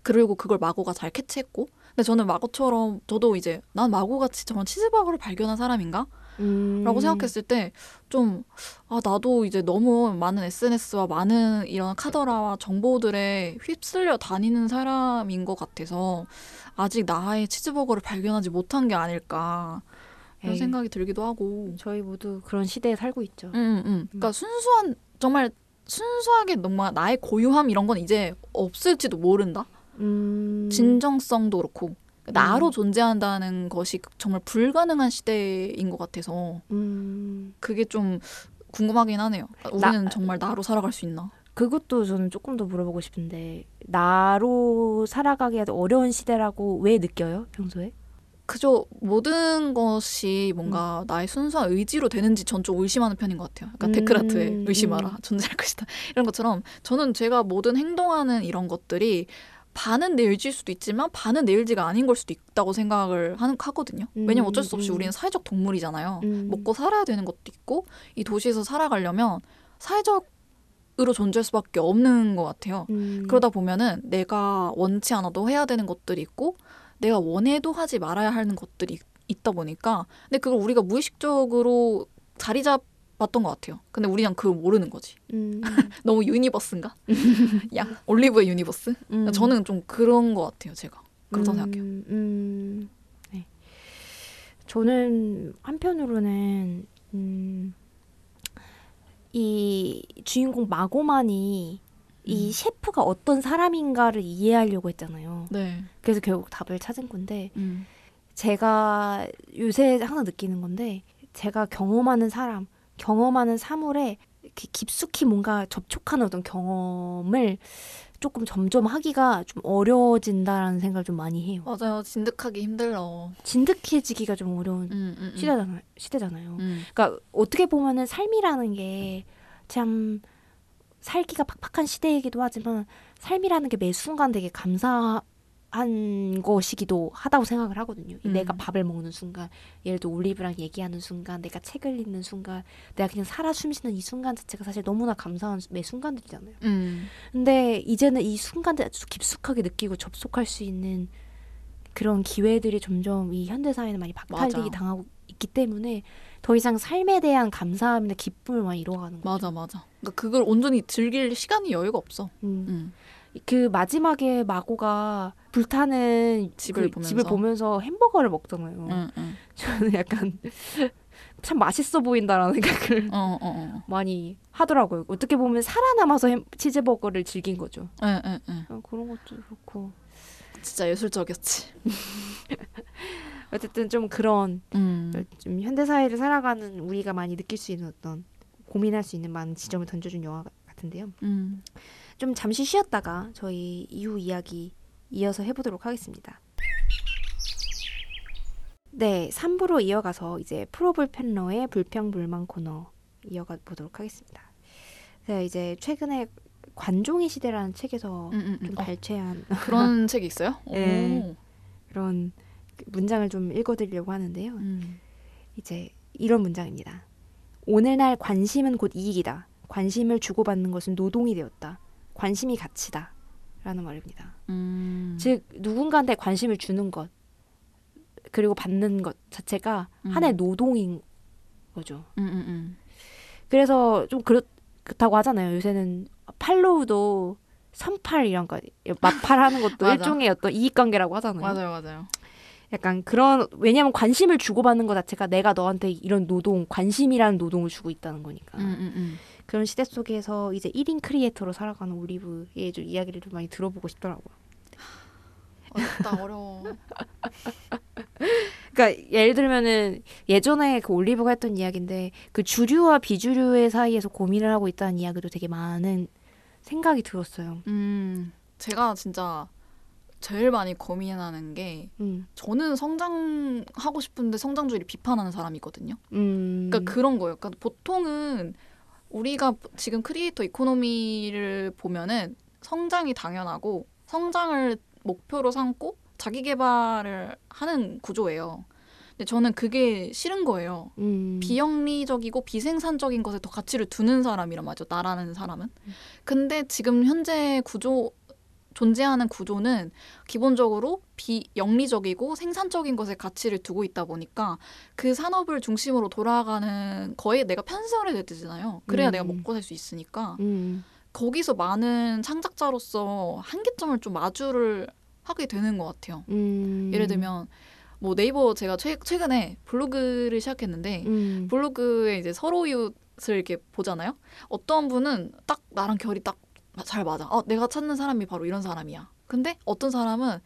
그리고 그걸 마고가 잘 캐치했고 근데 저는 마고처럼 저도 이제 난 마고같이 저런 치즈버거를 발견한 사람인가? 음. 라고 생각했을 때 좀 아 나도 이제 너무 많은 SNS와 많은 이런 카더라와 정보들에 휩쓸려 다니는 사람인 것 같아서 아직 나의 치즈버거를 발견하지 못한 게 아닐까 이런 에이. 생각이 들기도 하고 저희 모두 그런 시대에 살고 있죠. 음, 음. 그러니까 순수한 정말 순수하게 너무 나의 고유함 이런 건 이제 없을지도 모른다 음. 진정성도 그렇고 나로 음. 존재한다는 것이 정말 불가능한 시대인 것 같아서 음. 그게 좀 궁금하긴 하네요. 그러니까 나- 우리는 정말 나로 살아갈 수 있나? 그것도 저는 조금 더 물어보고 싶은데 나로 살아가기 어려운 시대라고 왜 느껴요 평소에? 그저 모든 것이 뭔가 나의 순수한 의지로 되는지 전 좀 의심하는 편인 것 같아요. 약간 음, 데크라트의 의심하라 음. 존재할 것이다 이런 것처럼 저는 제가 모든 행동하는 이런 것들이 반은 내 의지일 수도 있지만 반은 내 의지가 아닌 걸 수도 있다고 생각을 하는 하거든요. 왜냐면 어쩔 수 없이 음, 음. 우리는 사회적 동물이잖아요. 음. 먹고 살아야 되는 것도 있고 이 도시에서 살아가려면 사회적 으로 존재할 수밖에 없는 것 같아요. 음. 그러다 보면은 내가 원치 않아도 해야 되는 것들이 있고 내가 원해도 하지 말아야 하는 것들이 있- 있다 보니까 근데 그걸 우리가 무의식적으로 자리 잡았던 것 같아요. 근데 우리는 그걸 모르는 거지. 음. 너무 universe인가? 야 올리브의 universe? 음. 저는 좀 그런 것 같아요. 제가 그렇다고 음, 생각해요. 음. 네. 저는 한편으로는 음, 이 주인공 마고만이 이 음. 셰프가 어떤 사람인가를 이해하려고 했잖아요. 네. 그래서 결국 답을 찾은 건데 음. 제가 요새 항상 느끼는 건데 제가 경험하는 사람, 경험하는 사물에 깊숙이 뭔가 접촉하는 어떤 경험을 조금 점점 하기가 좀 어려워진다라는 생각을 좀 많이 해요. 맞아요. 진득하기 힘들어. 진득해지기가 좀 어려운 음, 음, 음. 시대잖아요. 시대잖아요. 음. 그러니까 어떻게 보면은 삶이라는 게 참 살기가 팍팍한 시대이기도 하지만 삶이라는 게 매 순간 되게 감사 한 것이기도 하다고 생각을 하거든요. 음. 내가 밥을 먹는 순간, 예를 들어 올리브랑 얘기하는 순간, 내가 책을 읽는 순간, 내가 그냥 살아 숨쉬는 이 순간 자체가 사실 너무나 감사한 매 순간들이잖아요. 음. 근데 이제는 이 순간들 아주 깊숙하게 느끼고 접속할 수 있는 그런 기회들이 점점 이 현대 사회는 많이 박탈되기 맞아. 당하고 있기 때문에 더 이상 삶에 대한 감사함이나 기쁨을 많이 잃어가는 거죠. 맞아 맞아. 그러니까 그걸 온전히 즐길 시간이 여유가 없어. 음. 음. 그 마지막에 마고가 불타는 집을 그 보면서. 집을 보면서 햄버거를 먹잖아요. 응, 응. 저는 약간 참 맛있어 보인다라는 생각을 어, 어, 어. 많이 하더라고요. 어떻게 보면 살아남아서 햄, 치즈버거를 즐긴 거죠. 응, 응, 응. 어, 그런 것도 그렇고 진짜 예술적이었지. 어쨌든 좀 그런 음. 좀 현대 사회를 살아가는 우리가 많이 느낄 수 있는 어떤 고민할 수 있는 많은 지점을 던져준 영화 같은데요. 음. 좀 잠시 쉬었다가 저희 이후 이야기 이어서 해보도록 하겠습니다. 네, 3부로 이어가서 이제 프로볼 팬러의 불평불만 코너 이어가 보도록 하겠습니다. 제가 이제 최근에 관종의 시대라는 책에서 음, 음, 좀 음. 어, 발췌한 그런 책이 있어요? 네. 오. 그런 그 문장을 좀 읽어드리려고 하는데요. 음. 이제 이런 문장입니다. 오늘날 관심은 곧 이익이다. 관심을 주고받는 것은 노동이 되었다. 관심이 가치다. 라는 말입니다. 음. 즉 누군가한테 관심을 주는 것 그리고 받는 것 자체가 음. 하나의 노동인 거죠. 음, 음, 음. 그래서 좀 그렇, 그렇 다고 하잖아요. 요새는 팔로우도 선팔이란 거 맞팔하는 것도. 일종의 어떤 이익관계라고 하잖아요. 맞아요, 맞아요. 약간 그런 왜냐하면 관심을 주고받는 것 자체가 내가 너한테 이런 노동 관심이라는 노동을 주고 있다는 거니까 음. 그런 시대 속에서 이제 1인 크리에이터로 살아가는 올리브의 좀 이야기를 좀 많이 들어보고 싶더라고요. 어렵다, 어려워. 그러니까 예를 들면은 예전에 그 올리브가 했던 이야기인데 그 주류와 비주류의 사이에서 고민을 하고 있다는 이야기도 되게 많은 생각이 들었어요. 음, 제가 진짜 제일 많이 고민하는 게 음, 저는 성장하고 싶은데 성장주의를 비판하는 사람이거든요. 음, 그러니까 그런 거예요. 그러니까 보통은 우리가 지금 크리에이터 이코노미를 보면은 성장이 당연하고 성장을 목표로 삼고 자기 개발을 하는 구조예요. 근데 저는 그게 싫은 거예요. 음, 비영리적이고 비생산적인 것에 더 가치를 두는 사람이란 말이죠. 나라는 사람은. 근데 지금 현재 구조 존재하는 구조는 기본적으로 비영리적이고 생산적인 것에 가치를 두고 있다 보니까 그 산업을 중심으로 돌아가는 거에 내가 편성을 해야 되잖아요. 그래야 음. 내가 먹고 살 수 있으니까 음, 거기서 많은 창작자로서 한계점을 좀 마주를 하게 되는 것 같아요. 음, 예를 들면 뭐 네이버 제가 최, 최근에 블로그를 시작했는데 음, 블로그에 이제 서로 이웃을 이렇게 보잖아요. 어떤 분은 딱 나랑 결이 딱 잘 맞아. 어, 내가 찾는 사람이 바로 이런 사람이야. 근데 어떤 사람은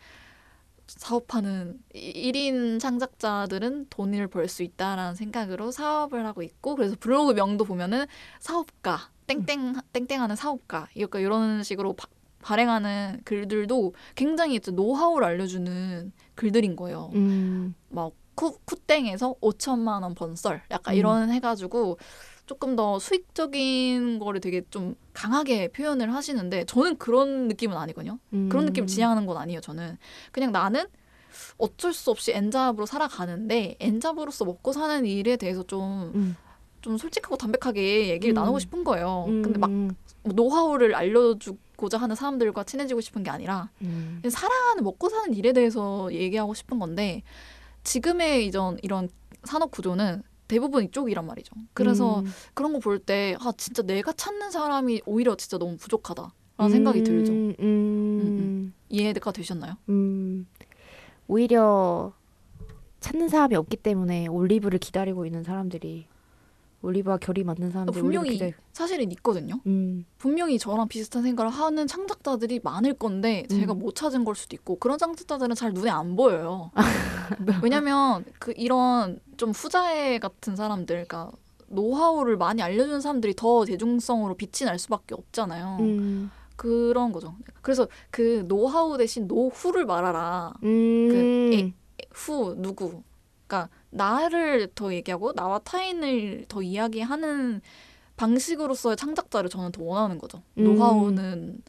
사업하는 이- 1인 창작자들은 돈을 벌 수 있다라는 생각으로 사업을 하고 있고 그래서 블로그 명도 보면은 사업가 땡땡 땡땡하는 사업가 이렇게 이런 식으로 바, 발행하는 글들도 굉장히 좀 노하우를 알려주는 글들인 거예요. 음, 막 쿠, 쿠땡에서 5천만 원 번썰 약간 음. 이런 해가지고 조금 더 수익적인 거를 되게 좀 강하게 표현을 하시는데 저는 그런 느낌은 아니거든요. 음, 그런 느낌 지향하는 건 아니에요. 저는 그냥 나는 어쩔 수 없이 엔잡으로 살아가는데 엔잡으로서 먹고 사는 일에 대해서 좀좀 음, 솔직하고 담백하게 얘기를 음. 나누고 싶은 거예요. 음, 근데 막 음, 노하우를 알려주고자 하는 사람들과 친해지고 싶은 게 아니라 음, 그냥 살아가는 먹고 사는 일에 대해서 얘기하고 싶은 건데 지금의 이전 이런 산업 구조는 대부분 이쪽이란 말이죠. 그래서 음, 그런 거 볼 때 아 진짜 내가 찾는 사람이 오히려 진짜 너무 부족하다라는 생각이 들죠. 음, 음, 이해가 되셨나요? 음, 오히려 찾는 사람이 없기 때문에 올리브를 기다리고 있는 사람들이 올리브와 결이 맞는 사람들이 올리브 분명히 기다리. 사실은 있거든요. 음, 분명히 저랑 비슷한 생각을 하는 창작자들이 많을 건데 제가 음. 못 찾은 걸 수도 있고 그런 창작자들은 잘 눈에 안 보여요. 네. 왜냐면 그 이런 좀 후자애 같은 사람들, 그러니까 노하우를 많이 알려주는 사람들이 더 대중성으로 빛이 날 수밖에 없잖아요. 음, 그런 거죠. 그래서 그 노하우 대신 노후를 말하라. 음, 애- 후 누구? 그러니까 나를 더 얘기하고 나와 타인을 더 이야기하는 방식으로서의 창작자를 저는 더 원하는 거죠. 음. 노하우는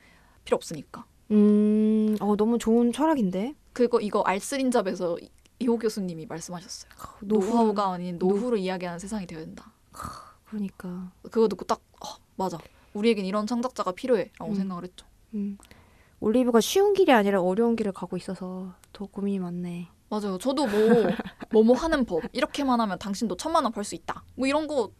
필요 없으니까. 음, 어 너무 좋은 철학인데. 그거 이거 알쓰린잡에서 이- 이호 교수님이 말씀하셨어요. 노후- 노하우가 아닌 노후를 이야기하는 세상이 되어야 된다. 그러니까 그거 듣고 딱 어, 맞아. 우리에겐 이런 창작자가 필요해라고 음. 생각을 했죠. 음, 올리브가 쉬운 길이 아니라 어려운 길을 가고 있어서 더 고민이 많네. 맞아요. 저도 뭐 뭐뭐 하는 법 이렇게만 하면 당신도 천만 원 벌 수 있다. 뭐 이런 거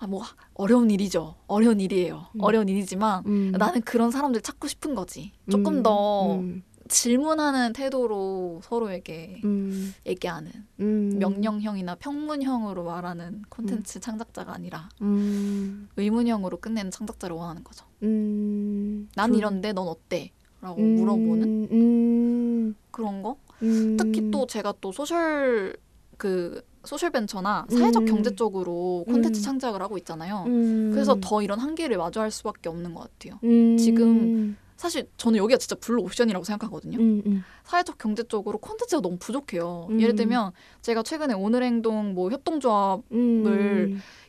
아, 뭐 어려운 일이죠. 어려운 일이에요. 음. 어려운 일이지만 음. 나는 그런 사람들 찾고 싶은 거지. 조금 음, 더 음, 질문하는 태도로 서로에게 음, 얘기하는 음, 명령형이나 평문형으로 말하는 콘텐츠 창작자가 아니라 음, 의문형으로 끝내는 창작자를 원하는 거죠. 음, 난 좀- 이런데 넌 어때? 라고 음, 물어보는 음, 그런 거. 음, 특히 또 제가 또 social 그 social 벤처나 사회적 음. 경제 쪽으로 콘텐츠 음. 창작을 하고 있잖아요. 음, 그래서 더 이런 한계를 마주할 수밖에 없는 것 같아요. 음, 지금 사실 저는 여기가 진짜 블루 오션이라고 생각하거든요. 음, 음, 사회적 경제 쪽으로 콘텐츠가 너무 부족해요. 음. 예를 들면 제가 최근에 오늘 행동 뭐 협동조합 음,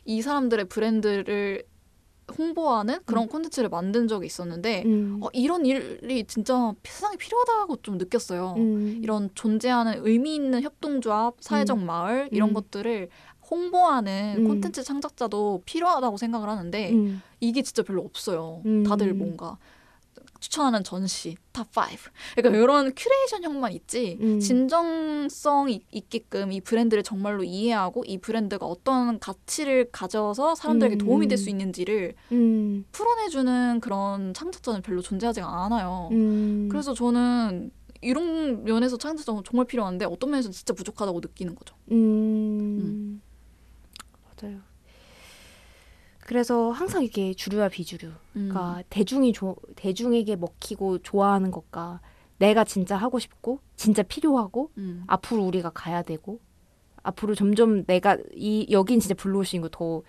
을이 사람들의 브랜드를 홍보하는 그런 콘텐츠를 만든 적이 있었는데 음, 어, 이런 일이 진짜 세상에 필요하다고 좀 느꼈어요. 음, 이런 존재하는 의미 있는 협동조합, 사회적 마을 이런 음. 것들을 홍보하는 음. 콘텐츠 창작자도 필요하다고 생각을 하는데 음, 이게 진짜 별로 없어요. 음. 다들 뭔가 추천하는 전시 top 5. 그러니까 이런 큐레이션형만 있지 음. 진정성이 있게끔 이 브랜드를 정말로 이해하고 이 브랜드가 어떤 가치를 가져서 사람들에게 음. 도움이 될 수 있는지를 음, 풀어내주는 그런 창작자는 별로 존재하지가 않아요. 음, 그래서 저는 이런 면에서 창작자가 정말 필요한데 어떤 면에서 진짜 부족하다고 느끼는 거죠. 음, 맞아요. 그래서 항상 이게 주류와 비주류, 음. 그러니까 대중이 조, 대중에게 먹히고 좋아하는 것과 내가 진짜 하고 싶고 진짜 필요하고 음. 앞으로 우리가 가야 되고 앞으로 점점 내가 이 여긴 진짜 블루오싱이고 더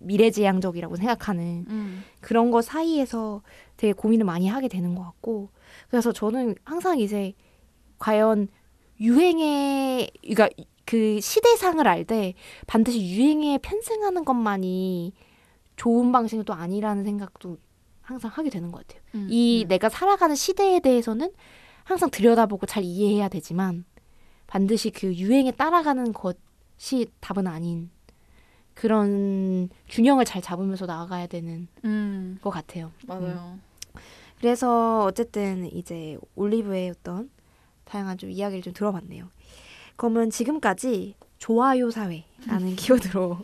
미래지향적이라고 생각하는 음. 그런 거 사이에서 되게 고민을 많이 하게 되는 것 같고 그래서 저는 항상 이제 과연 유행의 그러니까 그 시대상을 알 때 반드시 유행에 편승하는 것만이 좋은 방식은 또 아니라는 생각도 항상 하게 되는 것 같아요. 음. 이 음. 내가 살아가는 시대에 대해서는 항상 들여다보고 잘 이해해야 되지만 반드시 그 유행에 따라가는 것이 답은 아닌 그런 균형을 잘 잡으면서 나아가야 되는 음. 것 같아요. 맞아요. 그래서 어쨌든 이제 올리브의 어떤 다양한 좀 이야기를 좀 들어봤네요. 그러면 지금까지 좋아요 사회라는 키워드로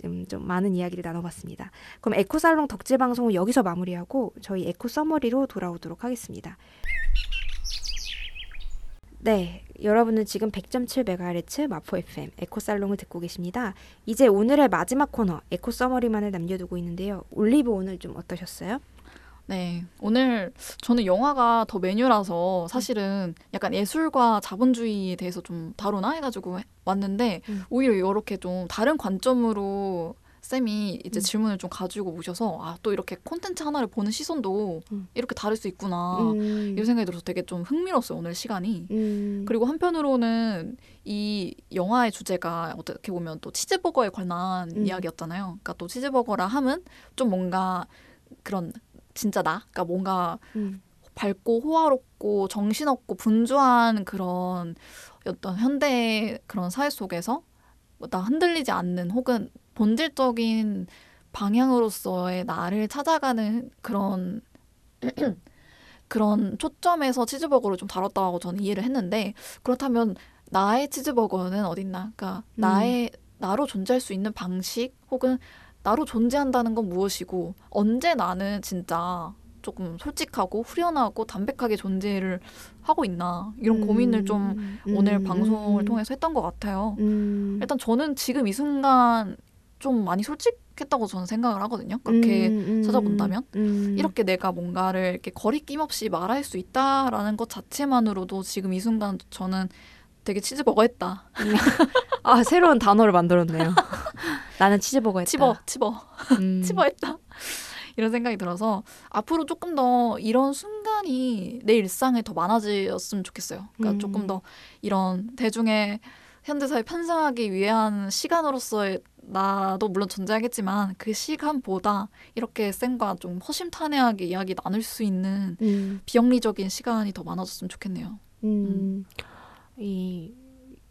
좀, 좀 많은 이야기를 나눠봤습니다. 그럼 에코살롱 덕질 방송은 여기서 마무리하고 저희 에코 summary로 돌아오도록 하겠습니다. 네, 여러분은 지금 100.7MHz 마포 FM 에코살롱을 듣고 계십니다. 이제 오늘의 마지막 코너 에코 summary만을 남겨두고 있는데요. 올리브 오늘 좀 어떠셨어요? 네. 오늘 저는 영화가 더 메뉴라서 사실은 약간 예술과 자본주의에 대해서 좀 다루나 해가지고 왔는데 음. 오히려 이렇게 좀 다른 관점으로 쌤이 이제 음. 질문을 좀 가지고 오셔서 아 또 이렇게 콘텐츠 하나를 보는 시선도 음. 이렇게 다를 수 있구나 음, 이런 생각이 들어서 되게 좀 흥미로웠어요 오늘 시간이 음, 그리고 한편으로는 이 영화의 주제가 어떻게 보면 또 치즈버거에 관한 음. 이야기였잖아요. 그러니까 또 치즈버거라 함은 좀 뭔가 그런 진짜 나, 그러니까 뭔가 음, 밝고 호화롭고 정신없고 분주한 그런 어떤 현대 그런 사회 속에서 나 흔들리지 않는 혹은 본질적인 방향으로서의 나를 찾아가는 그런 그런 초점에서 치즈버거를 좀 다뤘다고 저는 이해를 했는데 그렇다면 나의 치즈버거는 어딨나? 그러니까 음. 나의 나로 존재할 수 있는 방식 혹은 나로 존재한다는 건 무엇이고 언제 나는 진짜 조금 솔직하고 후련하고 담백하게 존재를 하고 있나? 이런 고민을 좀 음, 오늘 음, 방송을 음, 통해서 했던 것 같아요. 음, 일단 저는 지금 이 순간 좀 많이 솔직했다고 저는 생각을 하거든요. 그렇게 음, 음, 찾아본다면. 음, 이렇게 내가 뭔가를 이렇게 거리낌 없이 말할 수 있다라는 것 자체만으로도 지금 이 순간 저는 되게 치즈버거 했다. 아 새로운 단어를 만들었네요. 나는 치즈버거 했다. 치버 치버 음, 치버 했다. 이런 생각이 들어서 앞으로 조금 더 이런 순간이 내 일상에 더 많아졌으면 좋겠어요. 그러니까 음. 조금 더 이런 대중의 현대사에 편승하기 위한 시간으로서의 나도 물론 존재하겠지만 그 시간보다 이렇게 쌤과 좀 허심탄회하게 이야기 나눌 수 있는 음, 비영리적인 시간이 더 많아졌으면 좋겠네요. 음, 이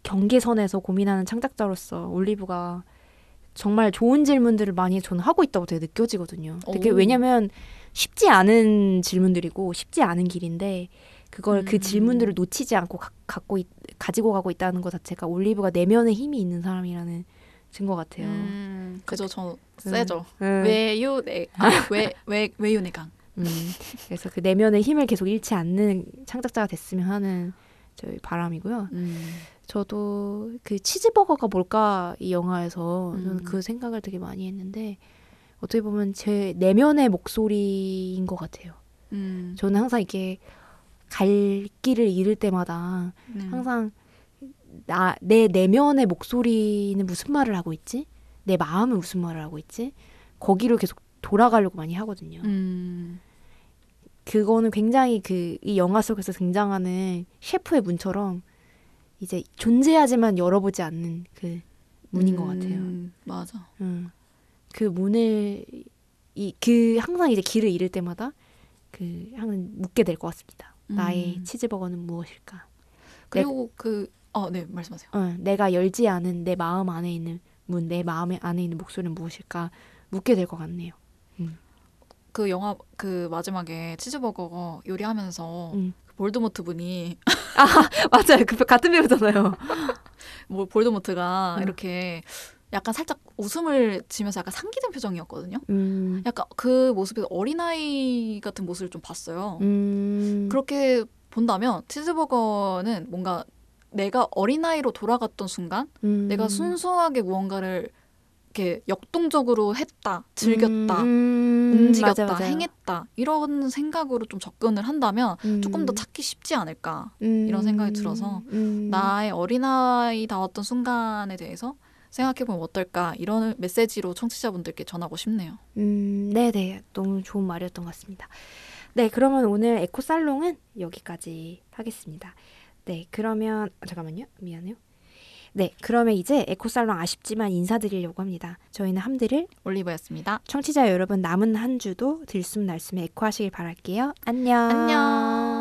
경계선에서 고민하는 창작자로서 올리브가 정말 좋은 질문들을 많이 저는 하고 있다고 되게 느껴지거든요. 되게 오. 왜냐면 쉽지 않은 질문들이고 쉽지 않은 길인데 그걸 그 음. 질문들을 놓치지 않고 가, 갖고 있- 가지고 가고 있다는 것 자체가 올리브가 내면에 힘이 있는 사람이라는 증거 같아요. 음, 그죠. 저 음. 세죠. 음. 외유 내 아, 외외 외유 내강. 음, 그래서 그 내면의 힘을 계속 잃지 않는 창작자가 됐으면 하는 저희 바람이고요. 음. 저도 그 치즈버거가 뭘까 이 영화에서 저는 음. 그 생각을 되게 많이 했는데 어떻게 보면 제 내면의 목소리인 것 같아요. 음. 저는 항상 이게 갈 길을 잃을 때마다 네. 항상 나 내 내면의 목소리는 무슨 말을 하고 있지? 내 마음은 무슨 말을 하고 있지? 거기로 계속 돌아가려고 많이 하거든요. 음. 그거는 굉장히 그 이 영화 속에서 등장하는 셰프의 문처럼 이제 존재하지만 열어보지 않는 그 문인 것 같아요. 음, 맞아. 음. 그 문을 이 그 항상 이제 길을 잃을 때마다 그 항상 묻게 될 것 같습니다. 나의 음. 치즈버거는 무엇일까? 그리고 그 어, 네, 말씀하세요. 어, 내가 열지 않은 내 마음 안에 있는 문, 내 마음 안에 있는 목소리는 무엇일까? 묻게 될 것 같네요. 그 영화 그 마지막에 치즈버거 요리하면서 음. 그 볼드모트 분이 맞아요. 그 같은 배우잖아요. 뭐 볼드모트가 음. 이렇게 약간 살짝 웃음을 지면서 약간 상기된 표정이었거든요. 음. 약간 그 모습에서 어린아이 같은 모습을 좀 봤어요. 음. 그렇게 본다면 치즈버거는 뭔가 내가 어린아이로 돌아갔던 순간 음. 내가 순수하게 무언가를 이렇게 역동적으로 했다, 즐겼다, 음, 움직였다, 맞아. 행했다 이런 생각으로 좀 접근을 한다면 음. 조금 더 찾기 쉽지 않을까. 음. 이런 생각이 들어서 음. 나의 어린아이 다웠던 순간에 대해서 생각해보면 어떨까 이런 메시지로 청취자분들께 전하고 싶네요. 음, 네네. 너무 좋은 말이었던 것 같습니다. 네, 그러면 오늘 에코 살롱은 여기까지 하겠습니다. 네, 그러면, 아, 잠깐만요. 미안해요. 네, 그러면 이제 에코살롱 아쉽지만 인사드리려고 합니다. 저희는 함들을 올리브였습니다. 청취자 여러분 남은 한 주도 들숨 날숨에 에코하시길 바랄게요. 안녕. 안녕.